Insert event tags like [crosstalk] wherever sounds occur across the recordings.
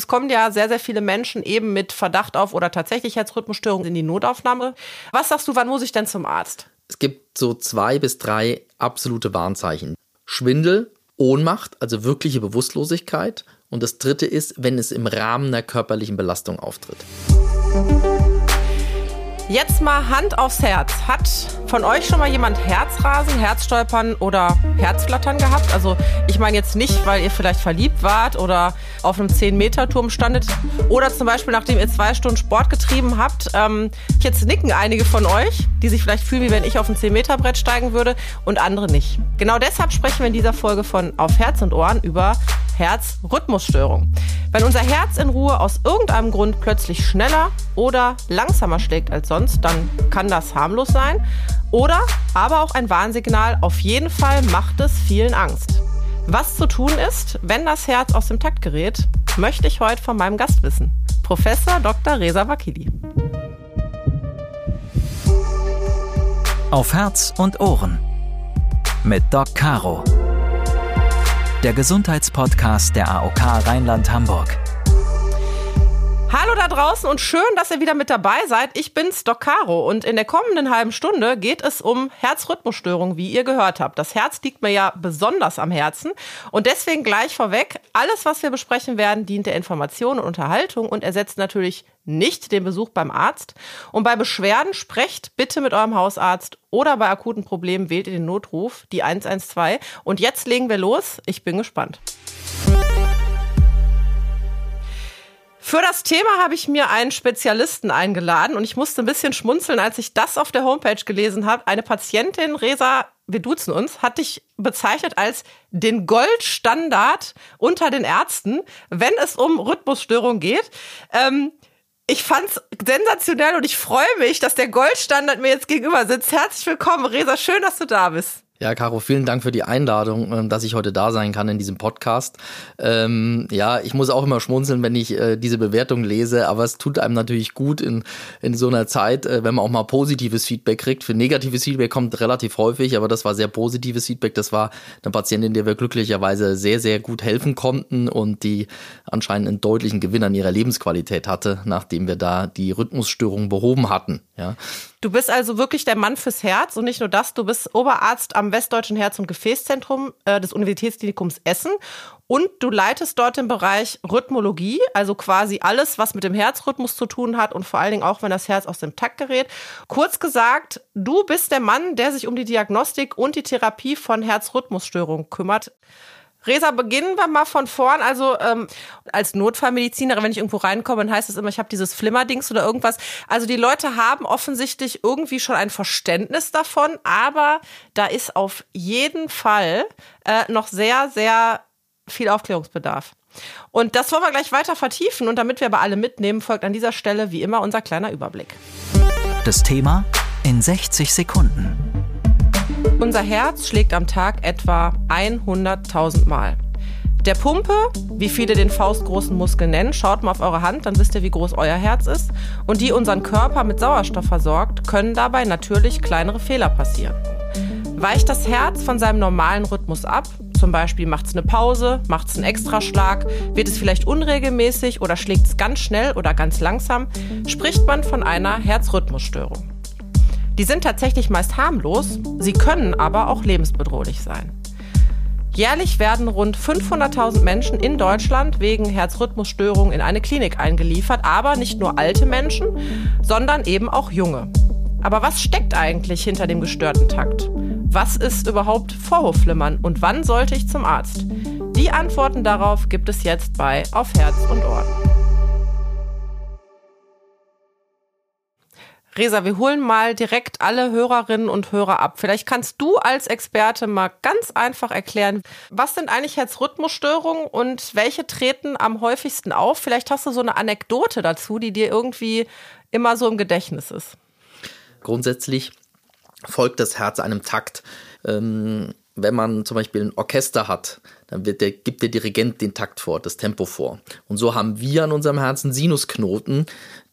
Es kommen ja sehr, sehr viele Menschen eben mit Verdacht auf oder tatsächlich Herzrhythmusstörungen in die Notaufnahme. Was sagst du, wann muss ich denn zum Arzt? Es gibt so zwei bis drei absolute Warnzeichen. Schwindel, Ohnmacht, also wirkliche Bewusstlosigkeit. Und das dritte ist, wenn es im Rahmen der körperlichen Belastung auftritt. Jetzt mal Hand aufs Herz. Hat von euch schon mal jemand Herzrasen, Herzstolpern oder Herzflattern gehabt? Also ich meine jetzt nicht, weil ihr vielleicht verliebt wart oder auf einem 10-Meter-Turm standet oder zum Beispiel, nachdem ihr zwei Stunden Sport getrieben habt. Ähm, jetzt nicken einige von euch, die sich vielleicht fühlen, wie wenn ich auf ein 10-Meter-Brett steigen würde und andere nicht. Genau deshalb sprechen wir in dieser Folge von Auf Herz und Ohren über Herzrhythmusstörung. Wenn unser Herz in Ruhe aus irgendeinem Grund plötzlich schneller oder langsamer schlägt als sonst, dann kann das harmlos sein. Oder aber auch ein Warnsignal. Auf jeden Fall macht es vielen Angst. Was zu tun ist, wenn das Herz aus dem Takt gerät, möchte ich heute von meinem Gast wissen. Professor Dr. Reza Wakili. Auf Herz und Ohren mit Doc Caro der Gesundheitspodcast der AOK Rheinland-Hamburg. Hallo da draußen und schön, dass ihr wieder mit dabei seid. Ich bin's, Doc Caro und in der kommenden halben Stunde geht es um Herzrhythmusstörungen, wie ihr gehört habt. Das Herz liegt mir ja besonders am Herzen und deswegen gleich vorweg, alles, was wir besprechen werden, dient der Information und Unterhaltung und ersetzt natürlich nicht den Besuch beim Arzt. Und bei Beschwerden sprecht bitte mit eurem Hausarzt oder bei akuten Problemen wählt ihr den Notruf, die 112. Und jetzt legen wir los. Ich bin gespannt. Für das Thema habe ich mir einen Spezialisten eingeladen und ich musste ein bisschen schmunzeln, als ich das auf der Homepage gelesen habe. Eine Patientin, Resa, wir duzen uns, hat dich bezeichnet als den Goldstandard unter den Ärzten, wenn es um Rhythmusstörung geht. Ähm, ich fand's sensationell und ich freue mich, dass der Goldstandard mir jetzt gegenüber sitzt. Herzlich willkommen, Resa. Schön, dass du da bist. Ja, Caro, vielen Dank für die Einladung, ähm, dass ich heute da sein kann in diesem Podcast. Ähm, ja, ich muss auch immer schmunzeln, wenn ich äh, diese Bewertung lese, aber es tut einem natürlich gut in, in so einer Zeit, äh, wenn man auch mal positives Feedback kriegt. Für negatives Feedback kommt relativ häufig, aber das war sehr positives Feedback. Das war eine Patientin, der wir glücklicherweise sehr, sehr gut helfen konnten und die anscheinend einen deutlichen Gewinn an ihrer Lebensqualität hatte, nachdem wir da die Rhythmusstörung behoben hatten. Ja. Du bist also wirklich der Mann fürs Herz und nicht nur das, du bist Oberarzt am Westdeutschen Herz- und Gefäßzentrum äh, des Universitätsklinikums Essen und du leitest dort den Bereich Rhythmologie, also quasi alles, was mit dem Herzrhythmus zu tun hat und vor allen Dingen auch, wenn das Herz aus dem Takt gerät. Kurz gesagt, du bist der Mann, der sich um die Diagnostik und die Therapie von Herzrhythmusstörungen kümmert. Resa, beginnen wir mal von vorn. Also ähm, als Notfallmedizinerin, wenn ich irgendwo reinkomme, dann heißt es immer, ich habe dieses Flimmerdings oder irgendwas. Also die Leute haben offensichtlich irgendwie schon ein Verständnis davon, aber da ist auf jeden Fall äh, noch sehr, sehr viel Aufklärungsbedarf. Und das wollen wir gleich weiter vertiefen. Und damit wir aber alle mitnehmen, folgt an dieser Stelle wie immer unser kleiner Überblick. Das Thema in 60 Sekunden. Unser Herz schlägt am Tag etwa 100.000 Mal. Der Pumpe, wie viele den faustgroßen Muskel nennen, schaut mal auf eure Hand, dann wisst ihr, wie groß euer Herz ist. Und die unseren Körper mit Sauerstoff versorgt, können dabei natürlich kleinere Fehler passieren. Weicht das Herz von seinem normalen Rhythmus ab, zum Beispiel macht es eine Pause, macht es einen Extraschlag, wird es vielleicht unregelmäßig oder schlägt es ganz schnell oder ganz langsam, spricht man von einer Herzrhythmusstörung. Die sind tatsächlich meist harmlos, sie können aber auch lebensbedrohlich sein. Jährlich werden rund 500.000 Menschen in Deutschland wegen Herzrhythmusstörungen in eine Klinik eingeliefert, aber nicht nur alte Menschen, sondern eben auch junge. Aber was steckt eigentlich hinter dem gestörten Takt? Was ist überhaupt Vorhofflimmern und wann sollte ich zum Arzt? Die Antworten darauf gibt es jetzt bei Auf Herz und Ohren. Resa, wir holen mal direkt alle Hörerinnen und Hörer ab. Vielleicht kannst du als Experte mal ganz einfach erklären, was sind eigentlich Herzrhythmusstörungen und welche treten am häufigsten auf? Vielleicht hast du so eine Anekdote dazu, die dir irgendwie immer so im Gedächtnis ist. Grundsätzlich folgt das Herz einem Takt. Ähm wenn man zum Beispiel ein Orchester hat, dann der, gibt der Dirigent den Takt vor, das Tempo vor. Und so haben wir an unserem Herzen Sinusknoten,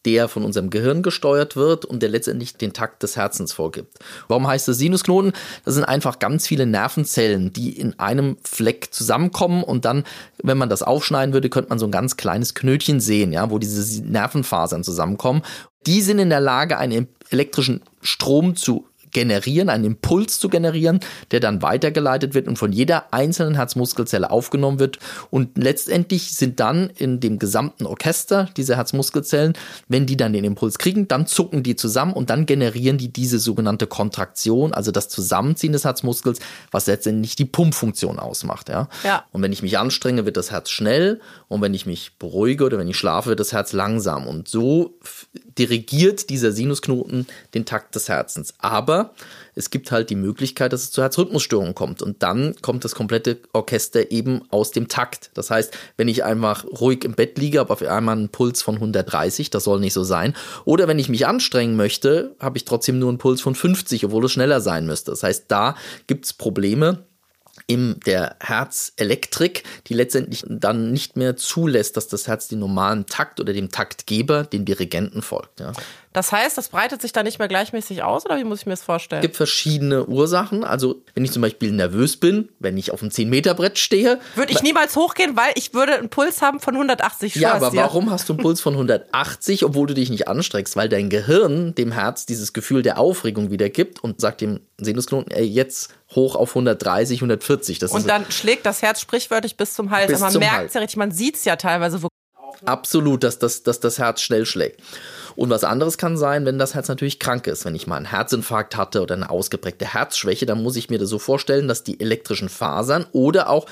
der von unserem Gehirn gesteuert wird und der letztendlich den Takt des Herzens vorgibt. Warum heißt das Sinusknoten? Das sind einfach ganz viele Nervenzellen, die in einem Fleck zusammenkommen und dann, wenn man das aufschneiden würde, könnte man so ein ganz kleines Knötchen sehen, ja, wo diese Nervenfasern zusammenkommen. Die sind in der Lage, einen elektrischen Strom zu generieren, einen Impuls zu generieren, der dann weitergeleitet wird und von jeder einzelnen Herzmuskelzelle aufgenommen wird. Und letztendlich sind dann in dem gesamten Orchester diese Herzmuskelzellen, wenn die dann den Impuls kriegen, dann zucken die zusammen und dann generieren die diese sogenannte Kontraktion, also das Zusammenziehen des Herzmuskels, was letztendlich die Pumpfunktion ausmacht. Ja? Ja. Und wenn ich mich anstrenge, wird das Herz schnell und wenn ich mich beruhige oder wenn ich schlafe, wird das Herz langsam. Und so dirigiert dieser Sinusknoten den Takt des Herzens. Aber es gibt halt die Möglichkeit, dass es zu Herzrhythmusstörungen kommt. Und dann kommt das komplette Orchester eben aus dem Takt. Das heißt, wenn ich einfach ruhig im Bett liege, habe auf einmal einen Puls von 130, das soll nicht so sein. Oder wenn ich mich anstrengen möchte, habe ich trotzdem nur einen Puls von 50, obwohl es schneller sein müsste. Das heißt, da gibt es Probleme in der Herzelektrik, die letztendlich dann nicht mehr zulässt, dass das Herz den normalen Takt oder dem Taktgeber, den Dirigenten folgt. Ja. Das heißt, das breitet sich da nicht mehr gleichmäßig aus oder wie muss ich mir das vorstellen? Es gibt verschiedene Ursachen. Also, wenn ich zum Beispiel nervös bin, wenn ich auf einem 10-Meter-Brett stehe. Würde ich niemals hochgehen, weil ich würde einen Puls haben von 180. Ja, aber dir. warum hast du einen Puls von 180, obwohl du dich nicht anstrengst? Weil dein Gehirn dem Herz dieses Gefühl der Aufregung wiedergibt und sagt dem Sinusknoten, ey, jetzt hoch auf 130, 140. Das und dann schlägt das Herz sprichwörtlich bis zum Hals. Bis man merkt es ja richtig, man sieht es ja teilweise. Absolut, dass das, dass das Herz schnell schlägt. Und was anderes kann sein, wenn das Herz natürlich krank ist. Wenn ich mal einen Herzinfarkt hatte oder eine ausgeprägte Herzschwäche, dann muss ich mir das so vorstellen, dass die elektrischen Fasern oder auch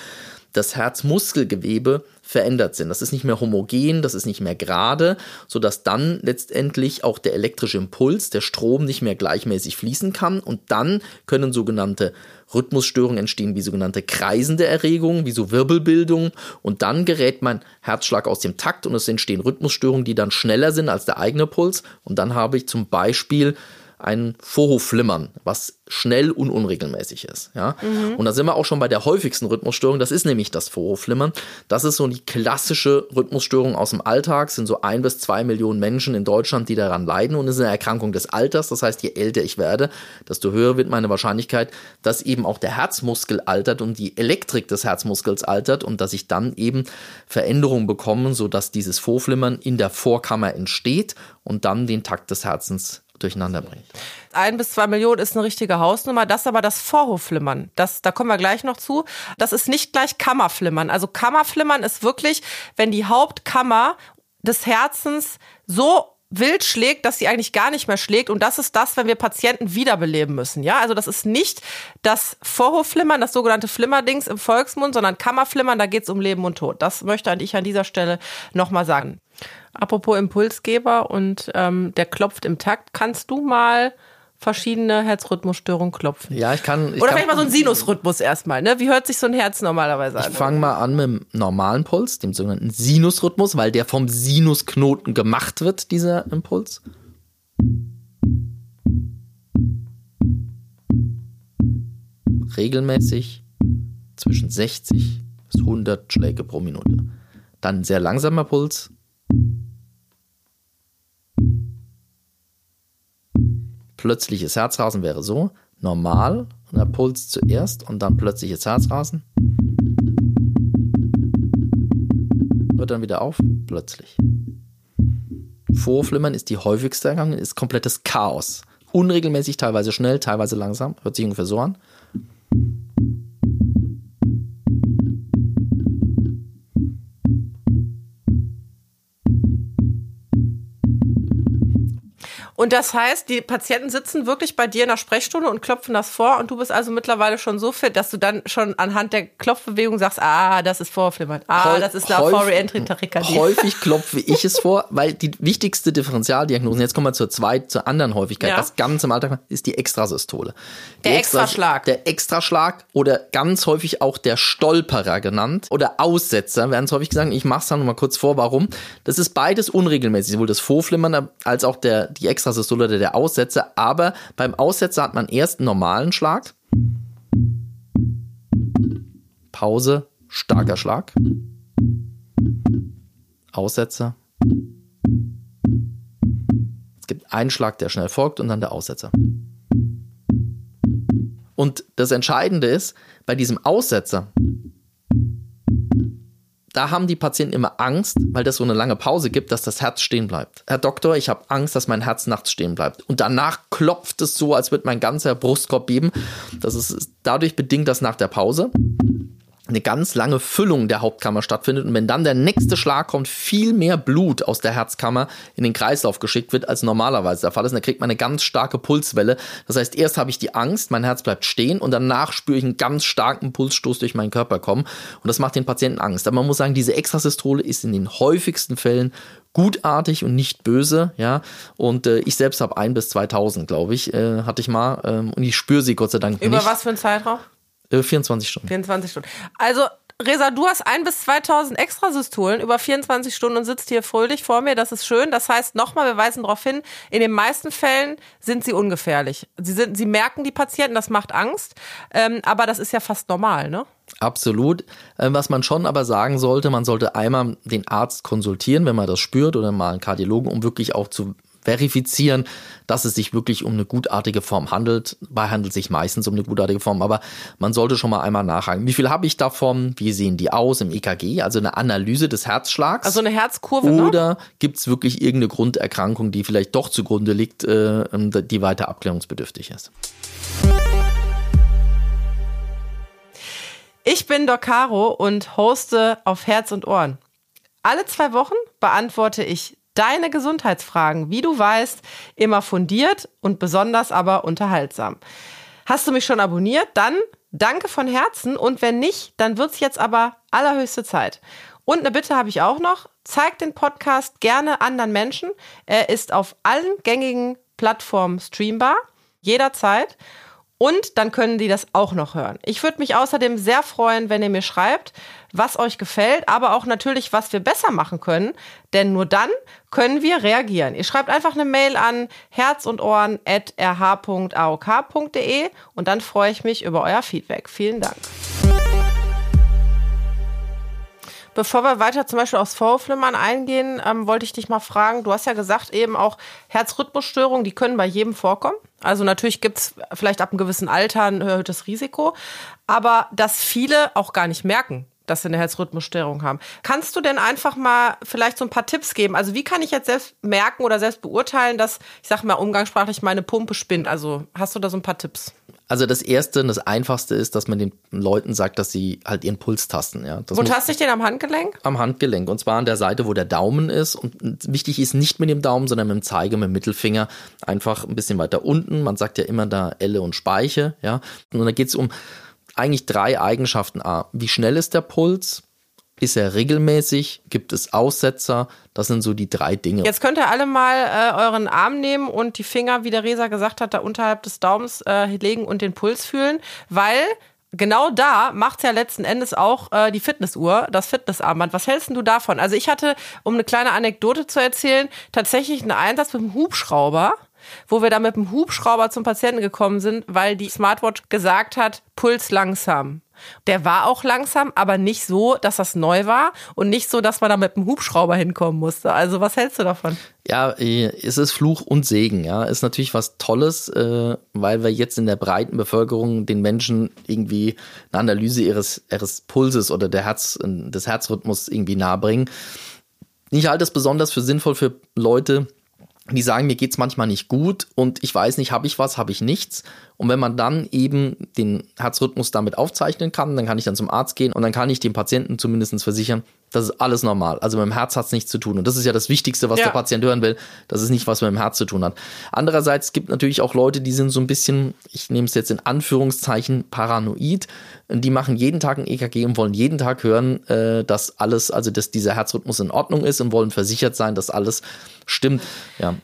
das Herzmuskelgewebe verändert sind. Das ist nicht mehr homogen, das ist nicht mehr gerade, sodass dann letztendlich auch der elektrische Impuls, der Strom nicht mehr gleichmäßig fließen kann. Und dann können sogenannte Rhythmusstörungen entstehen, wie sogenannte kreisende Erregungen, wie so Wirbelbildung. Und dann gerät mein Herzschlag aus dem Takt und es entstehen Rhythmusstörungen, die dann schneller sind als der eigene Puls. Und dann habe ich zum Beispiel ein Vorhofflimmern, was schnell und unregelmäßig ist. Ja? Mhm. Und da sind wir auch schon bei der häufigsten Rhythmusstörung. Das ist nämlich das Vorhofflimmern. Das ist so die klassische Rhythmusstörung aus dem Alltag. Es sind so ein bis zwei Millionen Menschen in Deutschland, die daran leiden. Und es ist eine Erkrankung des Alters. Das heißt, je älter ich werde, desto höher wird meine Wahrscheinlichkeit, dass eben auch der Herzmuskel altert und die Elektrik des Herzmuskels altert und dass ich dann eben Veränderungen bekomme, sodass dieses Vorflimmern in der Vorkammer entsteht und dann den Takt des Herzens durcheinander bringt. Ein bis zwei Millionen ist eine richtige Hausnummer. Das ist aber das Vorhofflimmern. Das, da kommen wir gleich noch zu. Das ist nicht gleich Kammerflimmern. Also Kammerflimmern ist wirklich, wenn die Hauptkammer des Herzens so wild schlägt, dass sie eigentlich gar nicht mehr schlägt. Und das ist das, wenn wir Patienten wiederbeleben müssen. Ja, also das ist nicht das Vorhofflimmern, das sogenannte Flimmerdings im Volksmund, sondern Kammerflimmern, da geht es um Leben und Tod. Das möchte ich an dieser Stelle nochmal sagen. Apropos Impulsgeber und ähm, der klopft im Takt, kannst du mal verschiedene Herzrhythmusstörungen klopfen. Ja, ich kann. Ich Oder kann, vielleicht mal so ein Sinusrhythmus erstmal, ne? Wie hört sich so ein Herz normalerweise an? Ich fange mal an mit dem normalen Puls, dem sogenannten Sinusrhythmus, weil der vom Sinusknoten gemacht wird, dieser Impuls. Regelmäßig zwischen 60 bis 100 Schläge pro Minute. Dann ein sehr langsamer Puls, plötzliches Herzrasen wäre so, normal, und der Puls zuerst und dann plötzliches Herzrasen. Hört dann wieder auf, plötzlich. Vorflimmern ist die häufigste Erkrankung, ist komplettes Chaos. Unregelmäßig, teilweise schnell, teilweise langsam. Hört sich ungefähr so an. Und das heißt, die Patienten sitzen wirklich bei dir in der Sprechstunde und klopfen das vor und du bist also mittlerweile schon so fit, dass du dann schon anhand der Klopfbewegung sagst, ah, das ist Vorflimmern, ah, das ist eine Re-Entry-Tachykardie. Häufig [laughs] klopfe ich es vor, weil die wichtigste Differentialdiagnose, jetzt kommen wir zur zweiten, zur anderen Häufigkeit, ja. was ganz im Alltag ist die Extrasystole. Der die Extraschlag. Der Extraschlag oder ganz häufig auch der Stolperer genannt oder Aussetzer, werden es häufig gesagt. Ich mache es dann nochmal kurz vor, warum. Das ist beides unregelmäßig, sowohl das Vorflimmern als auch der, die Extra Extrasystole oder der Aussetzer, aber beim Aussetzer hat man erst einen normalen Schlag. Pause, starker Schlag. Aussetzer. Es gibt einen Schlag, der schnell folgt und dann der Aussetzer. Und das Entscheidende ist, bei diesem Aussetzer, da haben die Patienten immer Angst, weil das so eine lange Pause gibt, dass das Herz stehen bleibt. Herr Doktor, ich habe Angst, dass mein Herz nachts stehen bleibt. Und danach klopft es so, als würde mein ganzer Brustkorb beben. Das ist dadurch bedingt, dass nach der Pause eine ganz lange Füllung der Hauptkammer stattfindet und wenn dann der nächste Schlag kommt, viel mehr Blut aus der Herzkammer in den Kreislauf geschickt wird, als normalerweise der Fall ist. Und da kriegt man eine ganz starke Pulswelle. Das heißt, erst habe ich die Angst, mein Herz bleibt stehen und danach spüre ich einen ganz starken Pulsstoß durch meinen Körper kommen und das macht den Patienten Angst. Aber man muss sagen, diese Extrasystole ist in den häufigsten Fällen gutartig und nicht böse, ja. Und äh, ich selbst habe ein bis 2000, glaube ich, äh, hatte ich mal. Ähm, und ich spüre sie Gott sei Dank Über nicht. was für ein Zeitraum? Äh, 24 Stunden. 24 Stunden. Also, Resa, du hast ein bis 2000 Extrasystolen über 24 Stunden und sitzt hier fröhlich vor mir. Das ist schön. Das heißt, nochmal, wir weisen darauf hin, in den meisten Fällen sind sie ungefährlich. Sie, sind, sie merken die Patienten, das macht Angst. Ähm, aber das ist ja fast normal, ne? Absolut. Äh, Was man schon aber sagen sollte, man sollte einmal den Arzt konsultieren, wenn man das spürt, oder mal einen Kardiologen, um wirklich auch zu verifizieren, dass es sich wirklich um eine gutartige Form handelt. Bei handelt es sich meistens um eine gutartige Form, aber man sollte schon mal einmal nachhaken. Wie viel habe ich davon? Wie sehen die aus im EKG? Also eine Analyse des Herzschlags. Also eine Herzkurve, ne? Oder gibt es wirklich irgendeine Grunderkrankung, die vielleicht doch zugrunde liegt, äh, die weiter abklärungsbedürftig ist? Ich bin Doc Caro und hoste auf Herz und Ohren. Alle zwei Wochen beantworte ich deine Gesundheitsfragen, wie du weißt, immer fundiert und besonders aber unterhaltsam. Hast du mich schon abonniert? Dann danke von Herzen und wenn nicht, dann wird's jetzt aber allerhöchste Zeit. Und eine Bitte habe ich auch noch. Zeig den Podcast gerne anderen Menschen. Er ist auf allen gängigen Plattformen streambar. Jederzeit. Und dann können die das auch noch hören. Ich würde mich außerdem sehr freuen, wenn ihr mir schreibt, was euch gefällt, aber auch natürlich, was wir besser machen können. Denn nur dann können wir reagieren. Ihr schreibt einfach eine Mail an herz und rh.aok.de und dann freue ich mich über euer Feedback. Vielen Dank. Bevor wir weiter zum Beispiel aufs Vorflimmern eingehen, ähm, wollte ich dich mal fragen, du hast ja gesagt, eben auch Herzrhythmusstörungen, die können bei jedem vorkommen. Also natürlich gibt's vielleicht ab einem gewissen Alter ein erhöhtes Risiko, aber dass viele auch gar nicht merken, dass sie eine Herzrhythmusstörung haben. Kannst du denn einfach mal vielleicht so ein paar Tipps geben? Also wie kann ich jetzt selbst merken oder selbst beurteilen, dass, ich sag mal umgangssprachlich, meine Pumpe spinnt? Also hast du da so ein paar Tipps? Also das Erste und das Einfachste ist, dass man den Leuten sagt, dass sie halt ihren Puls tasten. Ja. Das Wo taste ich den am Handgelenk? am Handgelenk und zwar an der Seite, wo der Daumen ist. Und wichtig ist nicht mit dem Daumen, sondern mit dem Zeige, mit dem Mittelfinger einfach ein bisschen weiter unten. Man sagt ja immer da Elle und Speiche, ja. Und da geht es um eigentlich drei Eigenschaften. A, wie schnell ist der Puls? Ist er regelmäßig? Gibt es Aussetzer? Das sind so die drei Dinge. Jetzt könnt ihr alle mal äh, euren Arm nehmen und die Finger, wie der Resa gesagt hat, da unterhalb des Daumens äh, legen und den Puls fühlen, weil genau da macht's ja letzten Endes auch äh, die Fitnessuhr, das Fitnessarmband. Was hältst du davon? Also ich hatte, um eine kleine Anekdote zu erzählen, tatsächlich einen Einsatz mit einem Hubschrauber wo wir da mit dem Hubschrauber zum Patienten gekommen sind, weil die Smartwatch gesagt hat, Puls langsam. Der war auch langsam, aber nicht so, dass das neu war und nicht so, dass man da mit dem Hubschrauber hinkommen musste. Also was hältst du davon? Ja, äh, es ist Fluch und Segen, ja. Ist natürlich was Tolles, äh, weil wir jetzt in der breiten Bevölkerung den Menschen irgendwie eine Analyse ihres, ihres Pulses oder der Herz, des Herzrhythmus irgendwie nahebringen. Ich halte es besonders für sinnvoll für Leute, die sagen, mir geht's manchmal nicht gut und ich weiß nicht, habe ich was, habe ich nichts. Und wenn man dann eben den Herzrhythmus damit aufzeichnen kann, dann kann ich dann zum Arzt gehen und dann kann ich dem Patienten zumindest versichern, das ist alles normal. Also mit dem Herz hat's nichts zu tun. Und das ist ja das Wichtigste, was Ja. der Patient hören will, dass es nicht was mit dem Herz zu tun hat. Andererseits gibt natürlich auch Leute, die sind so ein bisschen, ich nehme es jetzt in Anführungszeichen, paranoid. Die machen jeden Tag ein EKG und wollen jeden Tag hören, äh, dass alles, also dass dieser Herzrhythmus in Ordnung ist und wollen versichert sein, dass alles stimmt. Ja.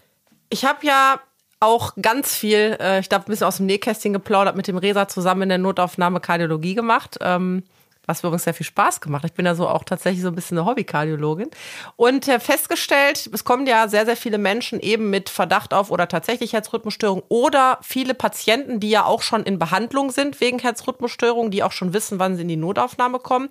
Ich habe ja auch ganz viel, äh, ich glaube, ein bisschen aus dem Nähkästchen geplaudert, mit dem Resa zusammen in der Notaufnahme Kardiologie gemacht. Ähm, was mir übrigens sehr viel Spaß gemacht. Ich bin ja so auch tatsächlich so ein bisschen eine Hobbykardiologin und äh, festgestellt, es kommen ja sehr, sehr viele Menschen eben mit Verdacht auf oder tatsächlich Herzrhythmusstörung oder viele Patienten, die ja auch schon in Behandlung sind wegen Herzrhythmusstörung, die auch schon wissen, wann sie in die Notaufnahme kommen.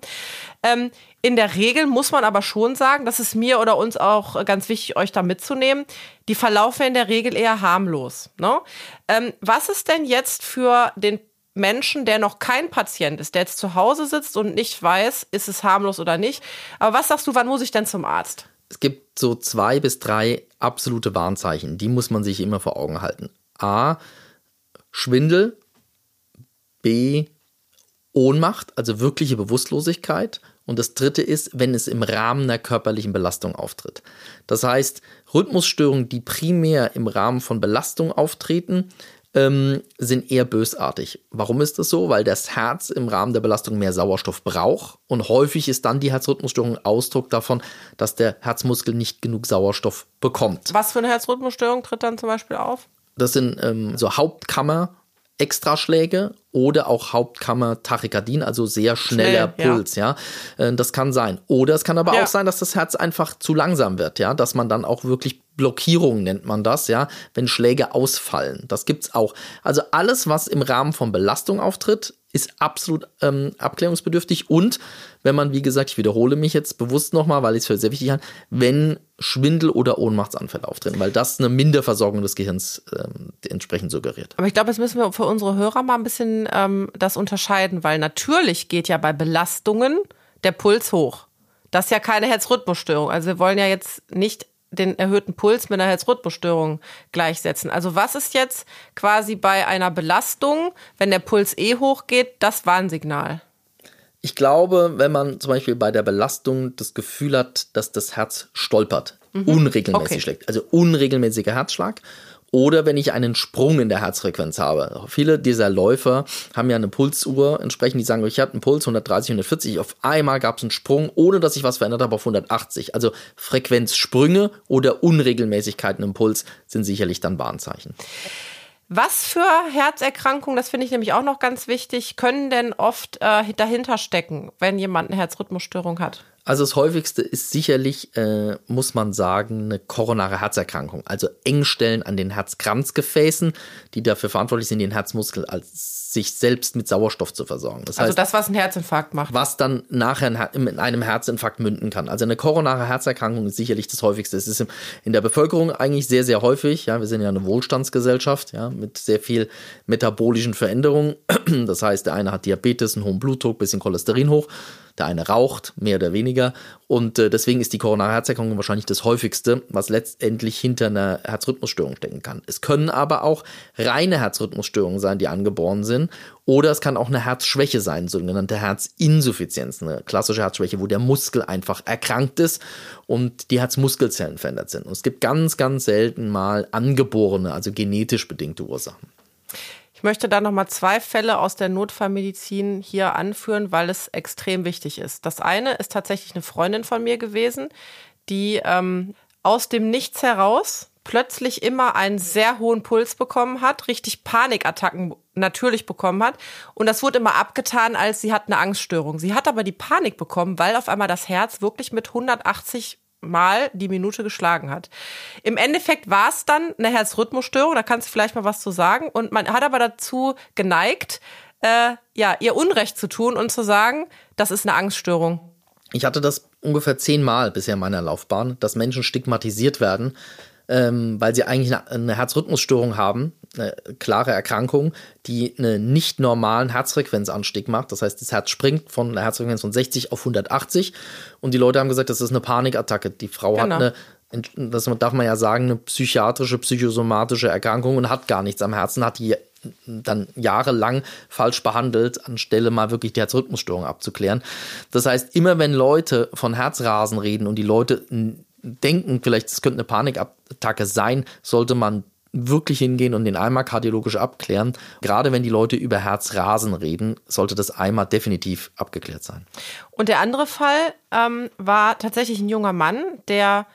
Ähm, in der Regel muss man aber schon sagen, das ist mir oder uns auch ganz wichtig, euch da mitzunehmen, die verlaufen in der Regel eher harmlos. Ne? Ähm, was ist denn jetzt für den Menschen, der noch kein Patient ist, der jetzt zu Hause sitzt und nicht weiß, ist es harmlos oder nicht. Aber was sagst du, wann muss ich denn zum Arzt? Es gibt so zwei bis drei absolute Warnzeichen, die muss man sich immer vor Augen halten. A, Schwindel, B, Ohnmacht, also wirkliche Bewusstlosigkeit. Und das dritte ist, wenn es im Rahmen einer körperlichen Belastung auftritt. Das heißt, Rhythmusstörungen, die primär im Rahmen von Belastung auftreten, ähm, sind eher bösartig. Warum ist das so? Weil das Herz im Rahmen der Belastung mehr Sauerstoff braucht und häufig ist dann die Herzrhythmusstörung Ausdruck davon, dass der Herzmuskel nicht genug Sauerstoff bekommt. Was für eine Herzrhythmusstörung tritt dann zum Beispiel auf? Das sind ähm, so Hauptkammer Extraschläge oder auch Hauptkammer Tachykardien, also sehr schneller Schnell, Puls, ja. ja. Äh, das kann sein. Oder es kann aber ja. auch sein, dass das Herz einfach zu langsam wird, ja, dass man dann auch wirklich Blockierung nennt man das, ja, wenn Schläge ausfallen. Das gibt's auch. Also alles, was im Rahmen von Belastung auftritt, ist absolut ähm, abklärungsbedürftig. Und wenn man, wie gesagt, ich wiederhole mich jetzt bewusst nochmal, weil ich es für sehr wichtig halte, wenn Schwindel oder Ohnmachtsanfälle auftreten, weil das eine Minderversorgung des Gehirns ähm, entsprechend suggeriert. Aber ich glaube, jetzt müssen wir für unsere Hörer mal ein bisschen ähm, das unterscheiden, weil natürlich geht ja bei Belastungen der Puls hoch. Das ist ja keine Herzrhythmusstörung. Also wir wollen ja jetzt nicht den erhöhten Puls mit einer Herzrhythmusstörung gleichsetzen. Also was ist jetzt quasi bei einer Belastung, wenn der Puls eh hochgeht, das Warnsignal? Ich glaube, wenn man zum Beispiel bei der Belastung das Gefühl hat, dass das Herz stolpert, mhm. unregelmäßig okay. schlägt, also unregelmäßiger Herzschlag oder wenn ich einen Sprung in der Herzfrequenz habe. Viele dieser Läufer haben ja eine Pulsuhr entsprechend, die sagen, ich habe einen Puls 130, 140, auf einmal gab es einen Sprung, ohne dass ich was verändert habe, auf 180. Also Frequenzsprünge oder Unregelmäßigkeiten im Puls sind sicherlich dann Warnzeichen. Was für Herzerkrankungen, das finde ich nämlich auch noch ganz wichtig, können denn oft äh, dahinter stecken, wenn jemand eine Herzrhythmusstörung hat? Also das häufigste ist sicherlich, äh, muss man sagen, eine koronare Herzerkrankung. Also Engstellen an den Herzkranzgefäßen, die dafür verantwortlich sind, den Herzmuskel als sich selbst mit Sauerstoff zu versorgen. Das also heißt, das, was ein Herzinfarkt macht. Was dann nachher in einem Herzinfarkt münden kann. Also eine koronare Herzerkrankung ist sicherlich das häufigste. Es ist in der Bevölkerung eigentlich sehr, sehr häufig. Ja, wir sind ja eine Wohlstandsgesellschaft, ja, mit sehr viel metabolischen Veränderungen. [clears throat] Das heißt, der eine hat Diabetes, einen hohen Blutdruck, bisschen Cholesterin hoch. Der eine raucht, mehr oder weniger. Und äh, deswegen ist die koronare Herzerkrankung wahrscheinlich das häufigste, was letztendlich hinter einer Herzrhythmusstörung stecken kann. Es können aber auch reine Herzrhythmusstörungen sein, die angeboren sind. Oder es kann auch eine Herzschwäche sein, sogenannte Herzinsuffizienz, eine klassische Herzschwäche, wo der Muskel einfach erkrankt ist und die Herzmuskelzellen verändert sind. Und es gibt ganz, ganz selten mal angeborene, also genetisch bedingte Ursachen. Ich möchte da nochmal zwei Fälle aus der Notfallmedizin hier anführen, weil es extrem wichtig ist. Das eine ist tatsächlich eine Freundin von mir gewesen, die ähm, aus dem Nichts heraus plötzlich immer einen sehr hohen Puls bekommen hat, richtig Panikattacken natürlich bekommen hat. Und das wurde immer abgetan, als sie hat eine Angststörung. Sie hat aber die Panik bekommen, weil auf einmal das Herz wirklich mit 180 Mal die Minute geschlagen hat. Im Endeffekt war es dann eine Herzrhythmusstörung, da kannst du vielleicht mal was zu sagen. Und man hat aber dazu geneigt, äh, ja, ihr Unrecht zu tun und zu sagen, das ist eine Angststörung. Ich hatte das ungefähr zehnmal bisher in meiner Laufbahn, dass Menschen stigmatisiert werden, ähm, weil sie eigentlich eine, eine Herzrhythmusstörung haben, eine klare Erkrankung, die einen nicht normalen Herzfrequenzanstieg macht. Das heißt, das Herz springt von einer Herzfrequenz von 60 auf 180 und die Leute haben gesagt, das ist eine Panikattacke. Die Frau genau. hat eine, das darf man ja sagen, eine psychiatrische, psychosomatische Erkrankung und hat gar nichts am Herzen, hat die dann jahrelang falsch behandelt, anstelle mal wirklich die Herzrhythmusstörung abzuklären. Das heißt, immer wenn Leute von Herzrasen reden und die Leute denken, vielleicht es könnte eine Panikattacke sein, sollte man wirklich hingehen und den einmal kardiologisch abklären. Gerade wenn die Leute über Herzrasen reden, sollte das einmal definitiv abgeklärt sein. Und der andere Fall ähm, war tatsächlich ein junger Mann, der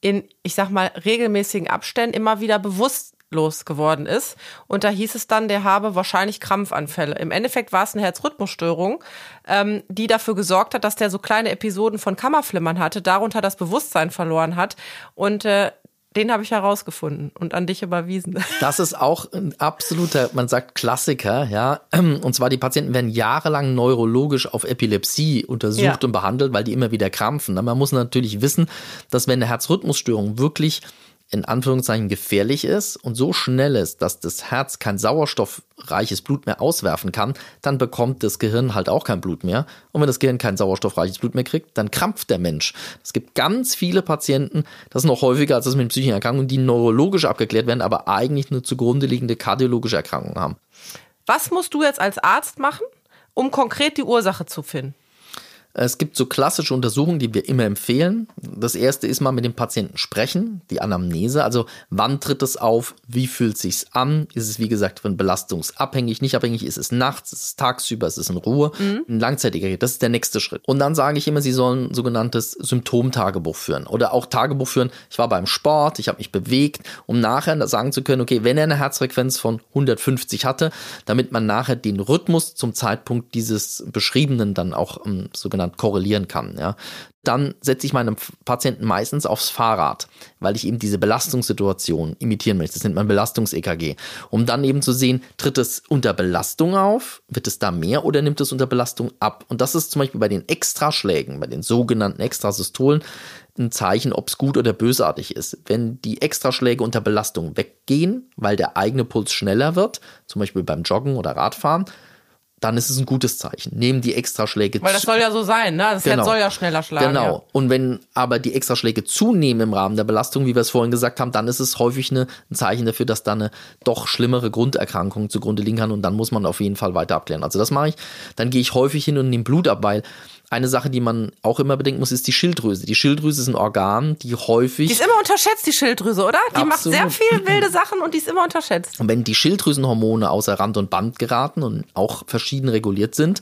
in, ich sag mal, regelmäßigen Abständen immer wieder bewusst geworden ist. Und da hieß es dann, der habe wahrscheinlich Krampfanfälle. Im Endeffekt war es eine Herzrhythmusstörung, ähm, die dafür gesorgt hat, dass der so kleine Episoden von Kammerflimmern hatte, darunter das Bewusstsein verloren hat. Und äh, den habe ich herausgefunden und an dich überwiesen. [laughs] Das ist auch ein absoluter, man sagt Klassiker, ja. [clears throat] Und zwar die Patienten werden jahrelang neurologisch auf Epilepsie untersucht ja. und behandelt, weil die immer wieder krampfen. Man muss natürlich wissen, dass wenn eine Herzrhythmusstörung wirklich in Anführungszeichen gefährlich ist und so schnell ist, dass das Herz kein sauerstoffreiches Blut mehr auswerfen kann, dann bekommt das Gehirn halt auch kein Blut mehr. Und wenn das Gehirn kein sauerstoffreiches Blut mehr kriegt, dann krampft der Mensch. Es gibt ganz viele Patienten, das ist noch häufiger als das mit psychischen Erkrankungen, die neurologisch abgeklärt werden, aber eigentlich eine zugrunde liegende kardiologische Erkrankung haben. Was musst du jetzt als Arzt machen, um konkret die Ursache zu finden? Es gibt so klassische Untersuchungen, die wir immer empfehlen. Das erste ist mal mit dem Patienten sprechen, die Anamnese. Also wann tritt es auf? Wie fühlt sich's an? Ist es wie gesagt von belastungsabhängig, nicht abhängig? Ist es nachts? Ist es tagsüber? Ist es in Ruhe? Mhm. Ein langzeitiger. Das ist der nächste Schritt. Und dann sage ich immer, Sie sollen ein sogenanntes Symptomtagebuch führen oder auch Tagebuch führen. Ich war beim Sport, ich habe mich bewegt, um nachher sagen zu können, okay, wenn er eine Herzfrequenz von 150 hatte, damit man nachher den Rhythmus zum Zeitpunkt dieses beschriebenen dann auch um, ähm, sogenannten miteinander korrelieren kann. Ja. Dann setze ich meinem Patienten meistens aufs Fahrrad, weil ich eben diese Belastungssituation imitieren möchte. Das nennt man Belastungs-EKG. Um dann eben zu sehen, tritt es unter Belastung auf, wird es da mehr oder nimmt es unter Belastung ab? Und das ist zum Beispiel bei den Extraschlägen, bei den sogenannten Extrasystolen, ein Zeichen, ob es gut oder bösartig ist. Wenn die Extraschläge unter Belastung weggehen, weil der eigene Puls schneller wird, zum Beispiel beim Joggen oder Radfahren, dann ist es ein gutes Zeichen. Nehmen die Extraschläge Weil das soll ja so sein, ne? Das genau. Herz soll ja schneller schlagen. Genau. Ja. Und wenn aber die Extraschläge zunehmen im Rahmen der Belastung, wie wir es vorhin gesagt haben, dann ist es häufig eine, ein Zeichen dafür, dass da eine doch schlimmere Grunderkrankung zugrunde liegen kann und dann muss man auf jeden Fall weiter abklären. Also das mache ich. Dann gehe ich häufig hin und nehme Blut ab, weil eine Sache, die man auch immer bedenken muss, ist die Schilddrüse. Die Schilddrüse ist ein Organ, die häufig. Die ist immer unterschätzt, die Schilddrüse, oder? Die Absolut. macht sehr viel wilde Sachen und die ist immer unterschätzt. Und wenn die Schilddrüsenhormone außer Rand und Band geraten und auch verschieden reguliert sind,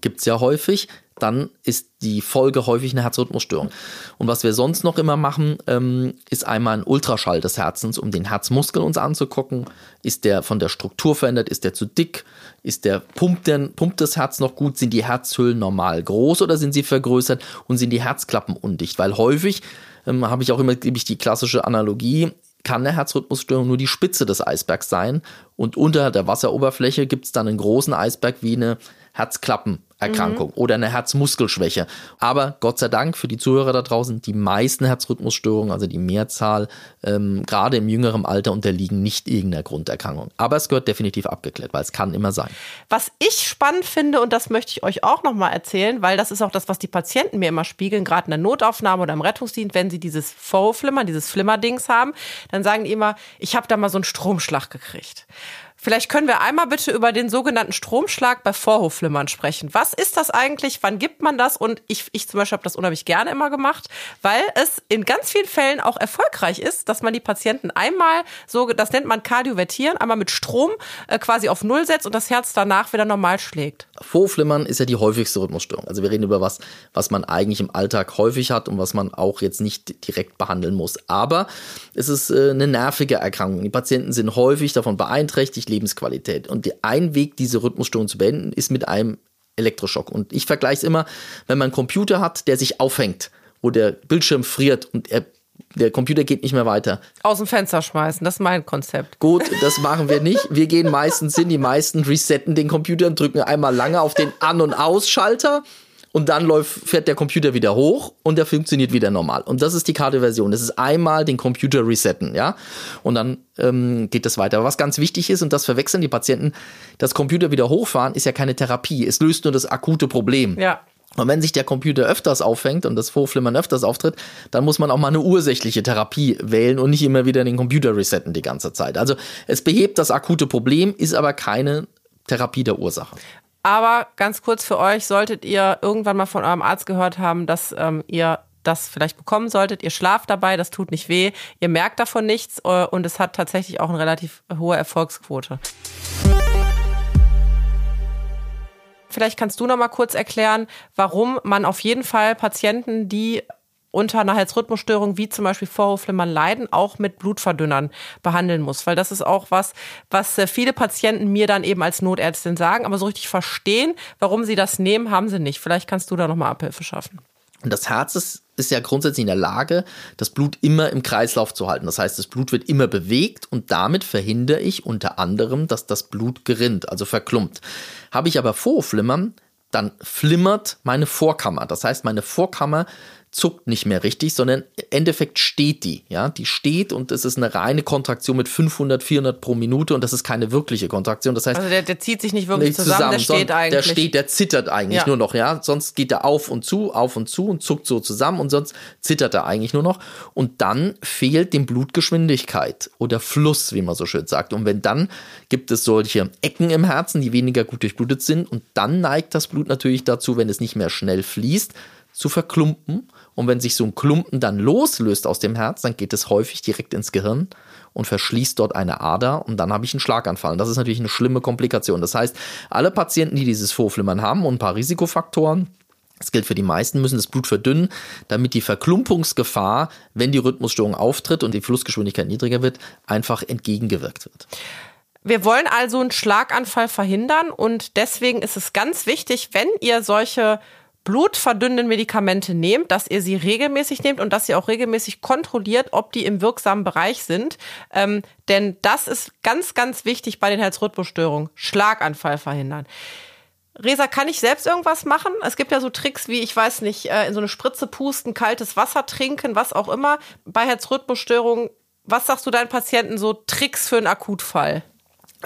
gibt es ja häufig, dann ist die Folge häufig eine Herzrhythmusstörung. Und was wir sonst noch immer machen, ähm, ist einmal ein Ultraschall des Herzens, um den Herzmuskel uns anzugucken. Ist der von der Struktur verändert? Ist der zu dick? Ist der pumpt, der, pumpt das Herz noch gut? Sind die Herzhüllen normal groß oder sind sie vergrößert? Und sind die Herzklappen undicht? Weil häufig ähm, habe ich auch immer ich, die klassische Analogie kann eine Herzrhythmusstörung nur die Spitze des Eisbergs sein und unter der Wasseroberfläche gibt es dann einen großen Eisberg wie eine Herzklappen Erkrankung mhm. oder eine Herzmuskelschwäche. Aber Gott sei Dank für die Zuhörer da draußen, die meisten Herzrhythmusstörungen, also die Mehrzahl, ähm, gerade im jüngeren Alter unterliegen nicht irgendeiner Grunderkrankung. Aber es gehört definitiv abgeklärt, weil es kann immer sein. Was ich spannend finde, und das möchte ich euch auch nochmal erzählen, weil das ist auch das, was die Patienten mir immer spiegeln, gerade in der Notaufnahme oder im Rettungsdienst, wenn sie dieses Vorflimmern, dieses Flimmerdings haben, dann sagen die immer, ich habe da mal so einen Stromschlag gekriegt. Vielleicht können wir einmal bitte über den sogenannten Stromschlag bei Vorhofflimmern sprechen. Was ist das eigentlich? Wann gibt man das? Und ich, ich zum Beispiel habe das unheimlich gerne immer gemacht, weil es in ganz vielen Fällen auch erfolgreich ist, dass man die Patienten einmal so, das nennt man Kardiovertieren, einmal mit Strom äh, quasi auf Null setzt und das Herz danach wieder normal schlägt. Vorhofflimmern ist ja die häufigste Rhythmusstörung. Also wir reden über was, was man eigentlich im Alltag häufig hat und was man auch jetzt nicht direkt behandeln muss. Aber es ist äh, eine nervige Erkrankung. Die Patienten sind häufig davon beeinträchtigt, Lebensqualität. Und ein Weg, diese Rhythmusstörung zu beenden, ist mit einem Elektroschock. Und ich vergleiche es immer, wenn man einen Computer hat, der sich aufhängt, wo der Bildschirm friert und er der Computer geht nicht mehr weiter. Aus dem Fenster schmeißen, das ist mein Konzept. Gut, das machen wir nicht. Wir gehen meistens hin, die meisten resetten den Computer und drücken einmal lange auf den An- und Ausschalter und dann läuft, fährt der Computer wieder hoch und der funktioniert wieder normal. Und das ist die Karte-Version. Das ist einmal den Computer resetten, ja. Und dann ähm, geht das weiter. Aber was ganz wichtig ist, und das verwechseln die Patienten, das Computer wieder hochfahren ist ja keine Therapie. Es löst nur das akute Problem. Ja. Und wenn sich der Computer öfters auffängt und das Vorflimmern öfters auftritt, dann muss man auch mal eine ursächliche Therapie wählen und nicht immer wieder den Computer resetten die ganze Zeit. Also es behebt das akute Problem, ist aber keine Therapie der Ursache. Aber ganz kurz für euch, solltet ihr irgendwann mal von eurem Arzt gehört haben, dass ähm, ihr das vielleicht bekommen solltet. Ihr schlaft dabei, das tut nicht weh, ihr merkt davon nichts äh, und es hat tatsächlich auch eine relativ hohe Erfolgsquote. Vielleicht kannst du noch mal kurz erklären, warum man auf jeden Fall Patienten, die unter einer Herzrhythmusstörung wie zum Beispiel Vorhofflimmern leiden, auch mit Blutverdünnern behandeln muss. Weil das ist auch was, was äh, viele Patienten mir dann eben als Notärztin sagen, aber so richtig verstehen, warum sie das nehmen, haben sie nicht. Vielleicht kannst du da nochmal Abhilfe schaffen. Und das Herz ist, ist ja grundsätzlich in der Lage, das Blut immer im Kreislauf zu halten. Das heißt, das Blut wird immer bewegt und damit verhindere ich unter anderem, dass das Blut gerinnt, also verklumpt. Habe ich aber Vorflimmern, dann flimmert meine Vorkammer. Das heißt, meine Vorkammer zuckt nicht mehr richtig, sondern im Endeffekt steht die. Ja, die steht und es ist eine reine Kontraktion mit 500, 400 pro Minute und das ist keine wirkliche Kontraktion. Das heißt, also der, der zieht sich nicht wirklich nicht zusammen, zusammen, der steht eigentlich. Der steht, der zittert eigentlich ja. nur noch. Ja, sonst geht er auf und zu, auf und zu und zuckt so zusammen und sonst zittert er eigentlich nur noch. Und dann fehlt dem Blut Geschwindigkeit oder Fluss, wie man so schön sagt. Und wenn dann gibt es solche Ecken im Herzen, die weniger gut durchblutet sind und dann neigt das Blut natürlich dazu, wenn es nicht mehr schnell fließt, zu verklumpen und wenn sich so ein Klumpen dann loslöst aus dem Herz, dann geht es häufig direkt ins Gehirn und verschließt dort eine Ader und dann habe ich einen Schlaganfall. Und das ist natürlich eine schlimme Komplikation. Das heißt, alle Patienten, die dieses Vorflimmern haben und ein paar Risikofaktoren, das gilt für die meisten, müssen das Blut verdünnen, damit die Verklumpungsgefahr, wenn die Rhythmusstörung auftritt und die Flussgeschwindigkeit niedriger wird, einfach entgegengewirkt wird. Wir wollen also einen Schlaganfall verhindern und deswegen ist es ganz wichtig, wenn ihr solche blutverdünnenden Medikamente nehmt, dass ihr sie regelmäßig nehmt und dass ihr auch regelmäßig kontrolliert, ob die im wirksamen Bereich sind. Ähm, denn das ist ganz, ganz wichtig bei den Herzrhythmusstörungen. Schlaganfall verhindern. Resa, kann ich selbst irgendwas machen? Es gibt ja so Tricks wie, ich weiß nicht, äh, in so eine Spritze pusten, kaltes Wasser trinken, was auch immer. Bei Herzrhythmusstörungen, was sagst du deinen Patienten so Tricks für einen Akutfall?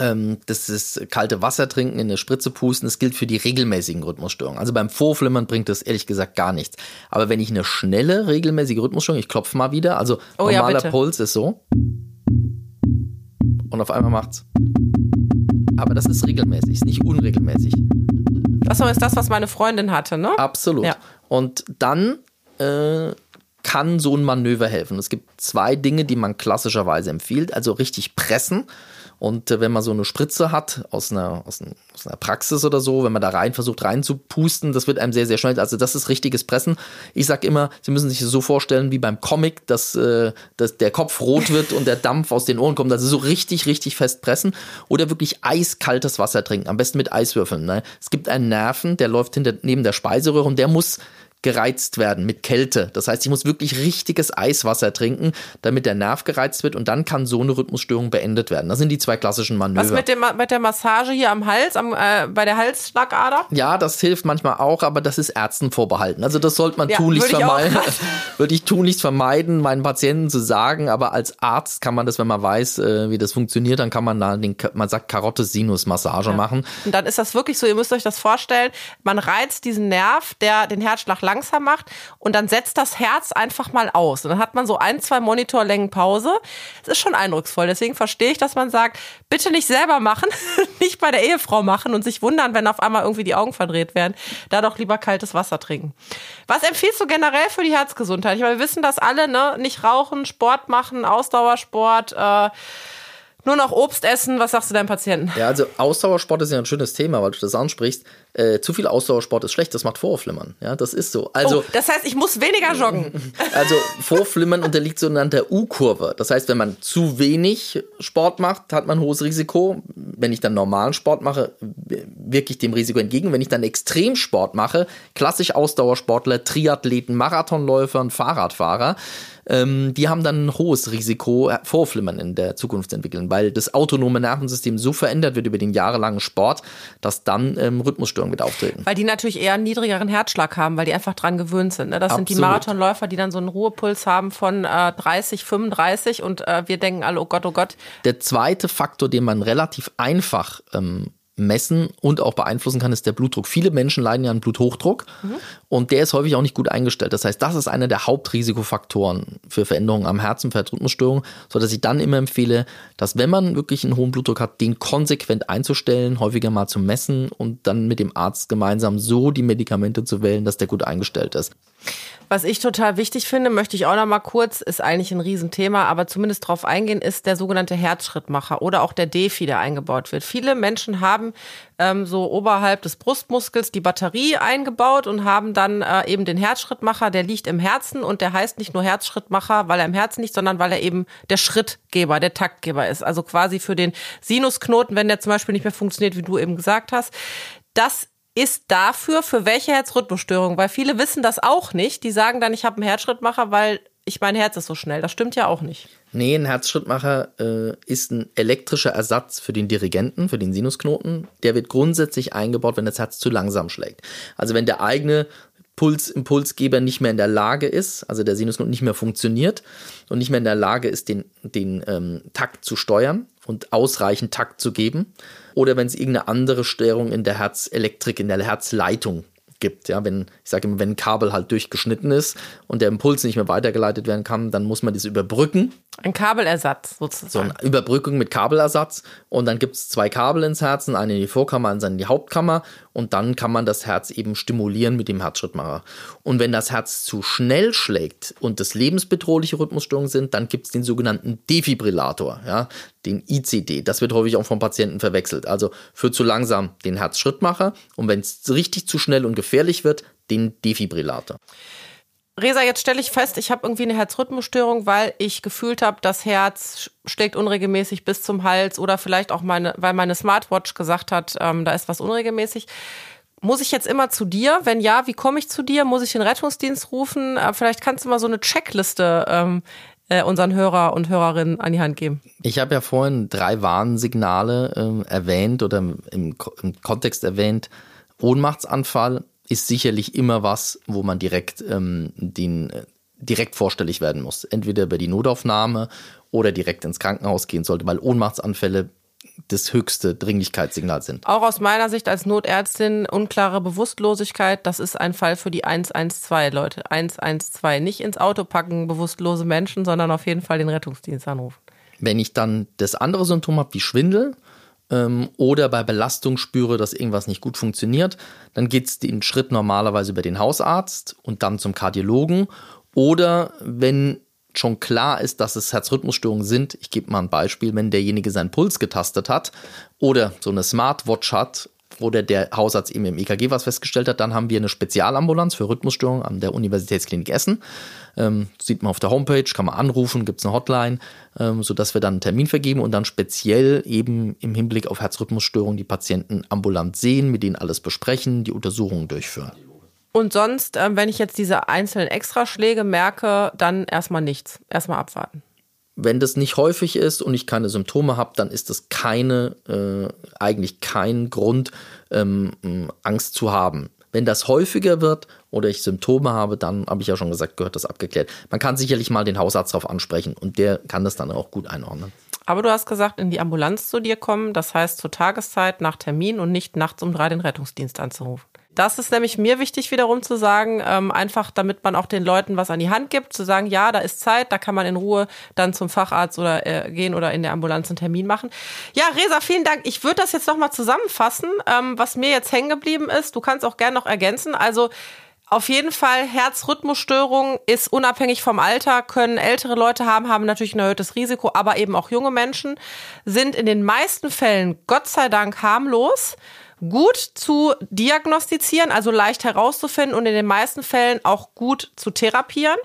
Ähm, das ist kalte Wasser trinken, in eine Spritze pusten, das gilt für die regelmäßigen Rhythmusstörungen. Also beim Vorflimmern bringt das ehrlich gesagt gar nichts. Aber wenn ich eine schnelle, regelmäßige Rhythmusstörung, ich klopfe mal wieder, also oh, normaler ja, Puls ist so. Und auf einmal macht's. Aber das ist regelmäßig, ist nicht unregelmäßig. Das ist das, was meine Freundin hatte, ne? Absolut. Ja. Und dann äh, kann so ein Manöver helfen. Es gibt zwei Dinge, die man klassischerweise empfiehlt. Also richtig pressen und äh, wenn man so eine Spritze hat aus einer, aus, ein, aus, einer Praxis oder so, wenn man da rein versucht reinzupusten, das wird einem sehr, sehr schnell. Also das ist richtiges Pressen. Ich sag immer, Sie müssen sich so vorstellen wie beim Comic, dass, äh, dass der Kopf rot wird und der Dampf aus den Ohren kommt. Also so richtig, richtig fest pressen. Oder wirklich eiskaltes Wasser trinken. Am besten mit Eiswürfeln. Ne? Es gibt einen Nerven, der läuft hinter, neben der Speiseröhre und der muss gereizt werden mit Kälte. Das heißt, ich muss wirklich richtiges Eiswasser trinken, damit der Nerv gereizt wird und dann kann so eine Rhythmusstörung beendet werden. Das sind die zwei klassischen Manöver. Was mit, dem, mit der Massage hier am Hals, am, äh, bei der Halsschlagader? Ja, das hilft manchmal auch, aber das ist Ärzten vorbehalten. Also das sollte man ja, tunlichst vermeiden. würde ich [laughs] tunlichst vermeiden, meinen Patienten zu sagen, aber als Arzt kann man das, wenn man weiß, äh, wie das funktioniert, dann kann man da den, man sagt Karotte-Sinus-Massage ja. machen. Und dann ist das wirklich so, ihr müsst euch das vorstellen, man reizt diesen Nerv, der den Herzschlag langsam macht und dann setzt das Herz einfach mal aus. Und dann hat man so ein, zwei Monitorlängen Pause. Das ist schon eindrucksvoll. Deswegen verstehe ich, dass man sagt, bitte nicht selber machen, [laughs] nicht bei der Ehefrau machen und sich wundern, wenn auf einmal irgendwie die Augen verdreht werden. Da doch lieber kaltes Wasser trinken. Was empfiehlst du generell für die Herzgesundheit? Ich meine, wir wissen das alle, ne? Nicht rauchen, Sport machen, Ausdauersport, äh, nur noch Obst essen, was sagst du deinem Patienten? Ja, also Ausdauersport ist ja ein schönes Thema, weil du das ansprichst. Äh, zu viel Ausdauersport ist schlecht, das macht Vorflimmern. Ja, das ist so. Also, oh, das heißt, ich muss weniger joggen. [laughs] Also Vorflimmern unterliegt sogenannter U-Kurve. Das heißt, wenn man zu wenig Sport macht, hat man ein hohes Risiko. Wenn ich dann normalen Sport mache, wirke ich dem Risiko entgegen. Wenn ich dann Extremsport mache, klassisch Ausdauersportler, Triathleten, Marathonläufer und Fahrradfahrer, ähm, die haben dann ein hohes Risiko, Vorflimmern in der Zukunft zu entwickeln, weil das autonome Nervensystem so verändert wird über den jahrelangen Sport, dass dann ähm, Rhythmusstörungen wieder auftreten. Weil die natürlich eher einen niedrigeren Herzschlag haben, weil die einfach dran gewöhnt sind. Ne? Das Absolut. sind die Marathonläufer, die dann so einen Ruhepuls haben von äh, 30, 35 und äh, wir denken alle, oh Gott, oh Gott. Der zweite Faktor, den man relativ einfach ähm, messen und auch beeinflussen kann, ist der Blutdruck. Viele Menschen leiden ja an Bluthochdruck mhm. und der ist häufig auch nicht gut eingestellt. Das heißt, das ist einer der Hauptrisikofaktoren für Veränderungen am Herzen, für Herzrhythmusstörungen, sodass ich dann immer empfehle, dass wenn man wirklich einen hohen Blutdruck hat, den konsequent einzustellen, häufiger mal zu messen und dann mit dem Arzt gemeinsam so die Medikamente zu wählen, dass der gut eingestellt ist. Was ich total wichtig finde, möchte ich auch noch mal kurz, ist eigentlich ein Riesenthema, aber zumindest drauf eingehen, ist der sogenannte Herzschrittmacher oder auch der Defi, der eingebaut wird. Viele Menschen haben ähm, so oberhalb des Brustmuskels die Batterie eingebaut und haben dann äh, eben den Herzschrittmacher, der liegt im Herzen und der heißt nicht nur Herzschrittmacher, weil er im Herzen liegt, sondern weil er eben der Schrittgeber, der Taktgeber ist. Also quasi für den Sinusknoten, wenn der zum Beispiel nicht mehr funktioniert, wie du eben gesagt hast. Das ist dafür für welche Herzrhythmusstörung? Weil viele wissen das auch nicht. Die sagen dann, ich habe einen Herzschrittmacher, weil ich mein Herz ist so schnell. Das stimmt ja auch nicht. Nee, ein Herzschrittmacher äh, ist ein elektrischer Ersatz für den Dirigenten, für den Sinusknoten. Der wird grundsätzlich eingebaut, wenn das Herz zu langsam schlägt. Also wenn der eigene Pulsimpulsgeber nicht mehr in der Lage ist, also der Sinusknoten nicht mehr funktioniert und nicht mehr in der Lage ist, den, den ähm, Takt zu steuern und ausreichend Takt zu geben. Oder wenn es irgendeine andere Störung in der Herzelektrik, in der Herzleitung gibt. Ja, wenn, ich sage immer, wenn ein Kabel halt durchgeschnitten ist und der Impuls nicht mehr weitergeleitet werden kann, dann muss man das überbrücken. Ein Kabelersatz sozusagen. So eine Überbrückung mit Kabelersatz. Und dann gibt es zwei Kabel ins Herzen, eine in die Vorkammer, eine in die Hauptkammer. Und dann kann man das Herz eben stimulieren mit dem Herzschrittmacher. Und wenn das Herz zu schnell schlägt und das lebensbedrohliche Rhythmusstörungen sind, dann gibt es den sogenannten Defibrillator, ja, den ICD. Das wird häufig auch vom Patienten verwechselt. Also für zu langsam den Herzschrittmacher und wenn es richtig zu schnell und gefährlich wird, den Defibrillator. Resa, jetzt stelle ich fest, ich habe irgendwie eine Herzrhythmusstörung, weil ich gefühlt habe, das Herz schlägt unregelmäßig bis zum Hals oder vielleicht auch meine, weil meine Smartwatch gesagt hat, ähm, da ist was unregelmäßig. Muss ich jetzt immer zu dir? Wenn ja, wie komme ich zu dir? Muss ich den Rettungsdienst rufen? Äh, vielleicht kannst du mal so eine Checkliste ähm, äh, unseren Hörer und Hörerinnen an die Hand geben. Ich habe ja vorhin drei Warnsignale ähm, erwähnt oder im, im Kontext erwähnt. Ohnmachtsanfall, ist sicherlich immer was, wo man direkt ähm, den äh, direkt vorstellig werden muss. Entweder über die Notaufnahme oder direkt ins Krankenhaus gehen sollte, weil Ohnmachtsanfälle das höchste Dringlichkeitssignal sind. Auch aus meiner Sicht als Notärztin unklare Bewusstlosigkeit, das ist ein Fall für die 112 Leute. 112 nicht ins Auto packen bewusstlose Menschen, sondern auf jeden Fall den Rettungsdienst anrufen. Wenn ich dann das andere Symptom habe wie Schwindel ähm, oder bei Belastung spüre, dass irgendwas nicht gut funktioniert, dann geht es den Schritt normalerweise über den Hausarzt und dann zum Kardiologen. Oder wenn schon klar ist, dass es Herzrhythmusstörungen sind, ich gebe mal ein Beispiel, wenn derjenige seinen Puls getastet hat oder so eine Smartwatch hat oder der Hausarzt eben im EKG was festgestellt hat, dann haben wir eine Spezialambulanz für Rhythmusstörungen an der Universitätsklinik Essen. Ähm, sieht man auf der Homepage, kann man anrufen, gibt es eine Hotline, ähm, sodass wir dann einen Termin vergeben und dann speziell eben im Hinblick auf Herzrhythmusstörungen die Patienten ambulant sehen, mit denen alles besprechen, die Untersuchungen durchführen. Und sonst, äh, wenn ich jetzt diese einzelnen Extraschläge merke, dann erstmal nichts. Erstmal abwarten. Wenn das nicht häufig ist und ich keine Symptome habe, dann ist das keine, äh, eigentlich kein Grund, ähm, Angst zu haben. Wenn das häufiger wird oder ich Symptome habe, dann habe ich ja schon gesagt, gehört das abgeklärt. Man kann sicherlich mal den Hausarzt darauf ansprechen und der kann das dann auch gut einordnen. Aber du hast gesagt, in die Ambulanz zu dir kommen, das heißt zur Tageszeit nach Termin und nicht nachts um drei den Rettungsdienst anzurufen. Das ist nämlich mir wichtig wiederum zu sagen, ähm, einfach damit man auch den Leuten was an die Hand gibt, zu sagen, ja, da ist Zeit, da kann man in Ruhe dann zum Facharzt oder äh, gehen oder in der Ambulanz einen Termin machen. Ja, Resa, vielen Dank. Ich würde das jetzt nochmal zusammenfassen, ähm, was mir jetzt hängen geblieben ist. Du kannst auch gerne noch ergänzen. Also auf jeden Fall Herzrhythmusstörung ist unabhängig vom Alter, können ältere Leute haben, haben natürlich ein erhöhtes Risiko, aber eben auch junge Menschen sind in den meisten Fällen Gott sei Dank harmlos gut zu diagnostizieren, also leicht herauszufinden und in den meisten Fällen auch gut zu therapieren.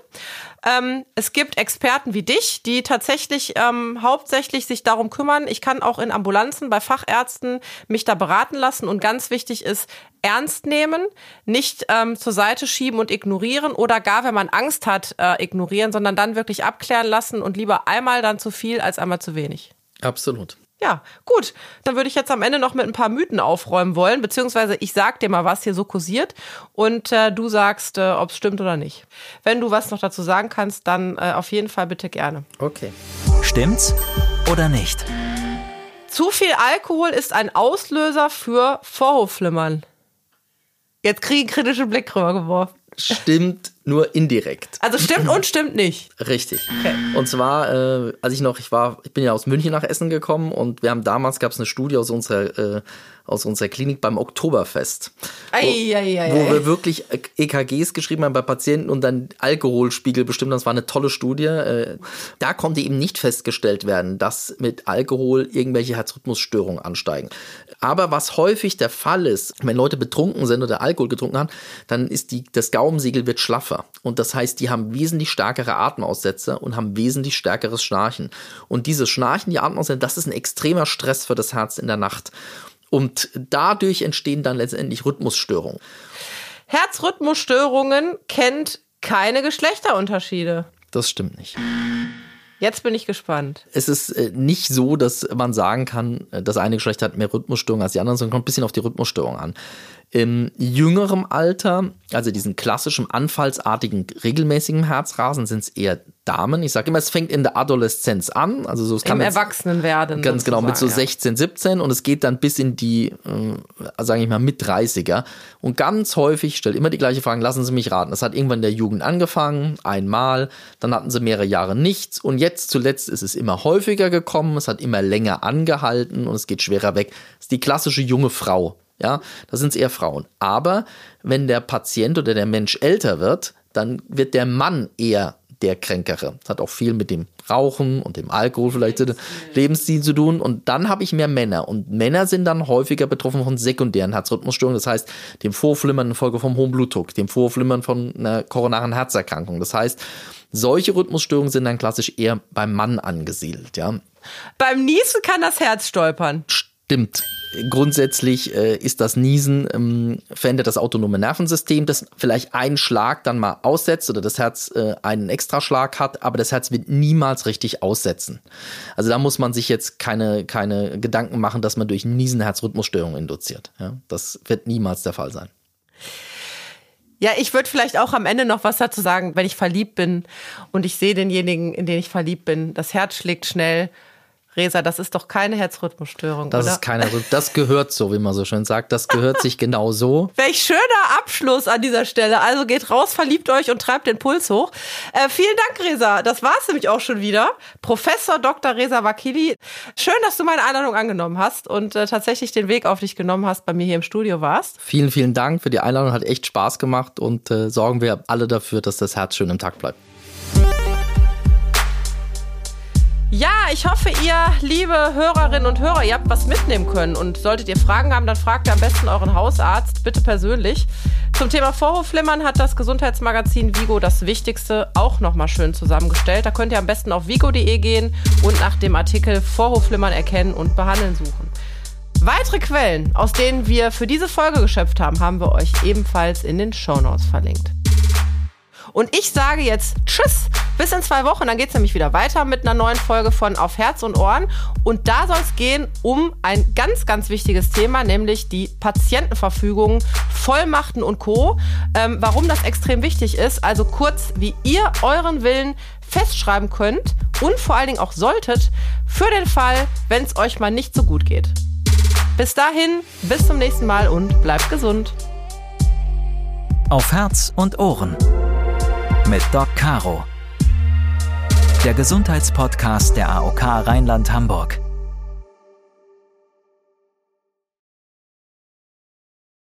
Ähm, es gibt Experten wie dich, die tatsächlich ähm, hauptsächlich sich darum kümmern. Ich kann auch in Ambulanzen bei Fachärzten mich da beraten lassen und ganz wichtig ist, ernst nehmen, nicht ähm, zur Seite schieben und ignorieren oder gar, wenn man Angst hat, äh, ignorieren, sondern dann wirklich abklären lassen und lieber einmal dann zu viel als einmal zu wenig. Absolut. Ja, gut. Dann würde ich jetzt am Ende noch mit ein paar Mythen aufräumen wollen, beziehungsweise ich sag dir mal, was hier so kursiert und äh, du sagst, äh, ob es stimmt oder nicht. Wenn du was noch dazu sagen kannst, dann äh, auf jeden Fall bitte gerne. Okay. Stimmt's oder nicht? Zu viel Alkohol ist ein Auslöser für Vorhofflimmern. Jetzt kriege ich einen kritischen Blick rübergeworfen stimmt nur indirekt. Also stimmt und stimmt nicht. Richtig. Okay. Und zwar, äh, als ich noch, ich war, ich bin ja aus München nach Essen gekommen und wir haben damals gab es eine Studie aus unserer äh, aus unserer Klinik beim Oktoberfest. Ei, ei, ei, wo wir wirklich EKGs geschrieben haben bei Patienten und dann Alkoholspiegel bestimmt. Das war eine tolle Studie. Äh, Da konnte eben nicht festgestellt werden, dass mit Alkohol irgendwelche Herzrhythmusstörungen ansteigen. Aber was häufig der Fall ist, wenn Leute betrunken sind oder Alkohol getrunken haben, dann ist die, das Gaumensiegel wird schlaffer. Und das heißt, die haben wesentlich stärkere Atemaussetzer und haben wesentlich stärkeres Schnarchen. Und dieses Schnarchen, die Atemaussetzer, das ist ein extremer Stress für das Herz in der Nacht. Und dadurch entstehen dann letztendlich Rhythmusstörungen. Herzrhythmusstörungen kennt keine Geschlechterunterschiede. Das stimmt nicht. Jetzt bin ich gespannt. Es ist äh, nicht so, dass man sagen kann, äh, das eine Geschlecht hat mehr Rhythmusstörungen als die anderen, sondern kommt ein bisschen auf die Rhythmusstörung an. Im jüngerem Alter, also diesen klassischen anfallsartigen, regelmäßigen Herzrasen, sind es eher Damen. Ich sage immer, es fängt in der Adoleszenz an. Also so, es kann Im Erwachsenenwerden. Ganz genau, mit so sozusagen, 16, 17 und es geht dann bis in die, äh, sage ich mal, mit 30er. Und ganz häufig, ich stelle immer die gleiche Frage, lassen Sie mich raten. Das hat irgendwann in der Jugend angefangen, einmal, dann hatten sie mehrere Jahre nichts und jetzt zuletzt ist es immer häufiger gekommen, es hat immer länger angehalten und es geht schwerer weg. Das ist die klassische junge Frau. Ja, da sind es eher Frauen. Aber wenn der Patient oder der Mensch älter wird, dann wird der Mann eher der Kränkere. Das hat auch viel mit dem Rauchen und dem Alkohol vielleicht Lebensstil, Lebensstil zu tun. Und dann habe ich mehr Männer. Und Männer sind dann häufiger betroffen von sekundären Herzrhythmusstörungen. Das heißt, dem Vorflimmern infolge vom hohen Blutdruck, dem Vorflimmern von einer koronaren Herzerkrankung. Das heißt, solche Rhythmusstörungen sind dann klassisch eher beim Mann angesiedelt. Ja. Beim Niesen kann das Herz stolpern. Stimmt. Grundsätzlich äh, ist das Niesen ähm, verändert das autonome Nervensystem, das vielleicht einen Schlag dann mal aussetzt oder das Herz äh, einen Extraschlag hat, aber das Herz wird niemals richtig aussetzen. Also da muss man sich jetzt keine, keine Gedanken machen, dass man durch Niesen Herzrhythmusstörungen induziert. Ja, das wird niemals der Fall sein. Ja, ich würde vielleicht auch am Ende noch was dazu sagen, wenn ich verliebt bin und ich sehe denjenigen, in den ich verliebt bin, das Herz schlägt schnell. Resa, das ist doch keine Herzrhythmusstörung, Das oder? ist keine, das gehört so, wie man so schön sagt. Das gehört sich genau so. [laughs] Welch schöner Abschluss an dieser Stelle. Also geht raus, verliebt euch und treibt den Puls hoch. Äh, vielen Dank, Resa. Das war's nämlich auch schon wieder. Professor Dr. Resa Wakili. Schön, dass du meine Einladung angenommen hast und äh, tatsächlich den Weg auf dich genommen hast, bei mir hier im Studio warst. Vielen, vielen Dank für die Einladung. Hat echt Spaß gemacht und äh, sorgen wir alle dafür, dass das Herz schön im Takt bleibt. Ja, ich hoffe, ihr, liebe Hörerinnen und Hörer, ihr habt was mitnehmen können. Und solltet ihr Fragen haben, dann fragt ihr am besten euren Hausarzt, bitte persönlich. Zum Thema Vorhofflimmern hat das Gesundheitsmagazin Vigo das Wichtigste auch nochmal schön zusammengestellt. Da könnt ihr am besten auf vigo.de gehen und nach dem Artikel Vorhofflimmern erkennen und behandeln suchen. Weitere Quellen, aus denen wir für diese Folge geschöpft haben, haben wir euch ebenfalls in den Shownotes verlinkt. Und ich sage jetzt Tschüss, bis in zwei Wochen. Dann geht es nämlich wieder weiter mit einer neuen Folge von Auf Herz und Ohren. Und da soll es gehen um ein ganz, ganz wichtiges Thema, nämlich die Patientenverfügung, Vollmachten und Co. Ähm, warum das extrem wichtig ist. Also kurz, wie ihr euren Willen festschreiben könnt und vor allen Dingen auch solltet, für den Fall, wenn es euch mal nicht so gut geht. Bis dahin, bis zum nächsten Mal und bleibt gesund. Auf Herz und Ohren mit Doc Caro. Der Gesundheitspodcast der AOK Rheinland-Hamburg.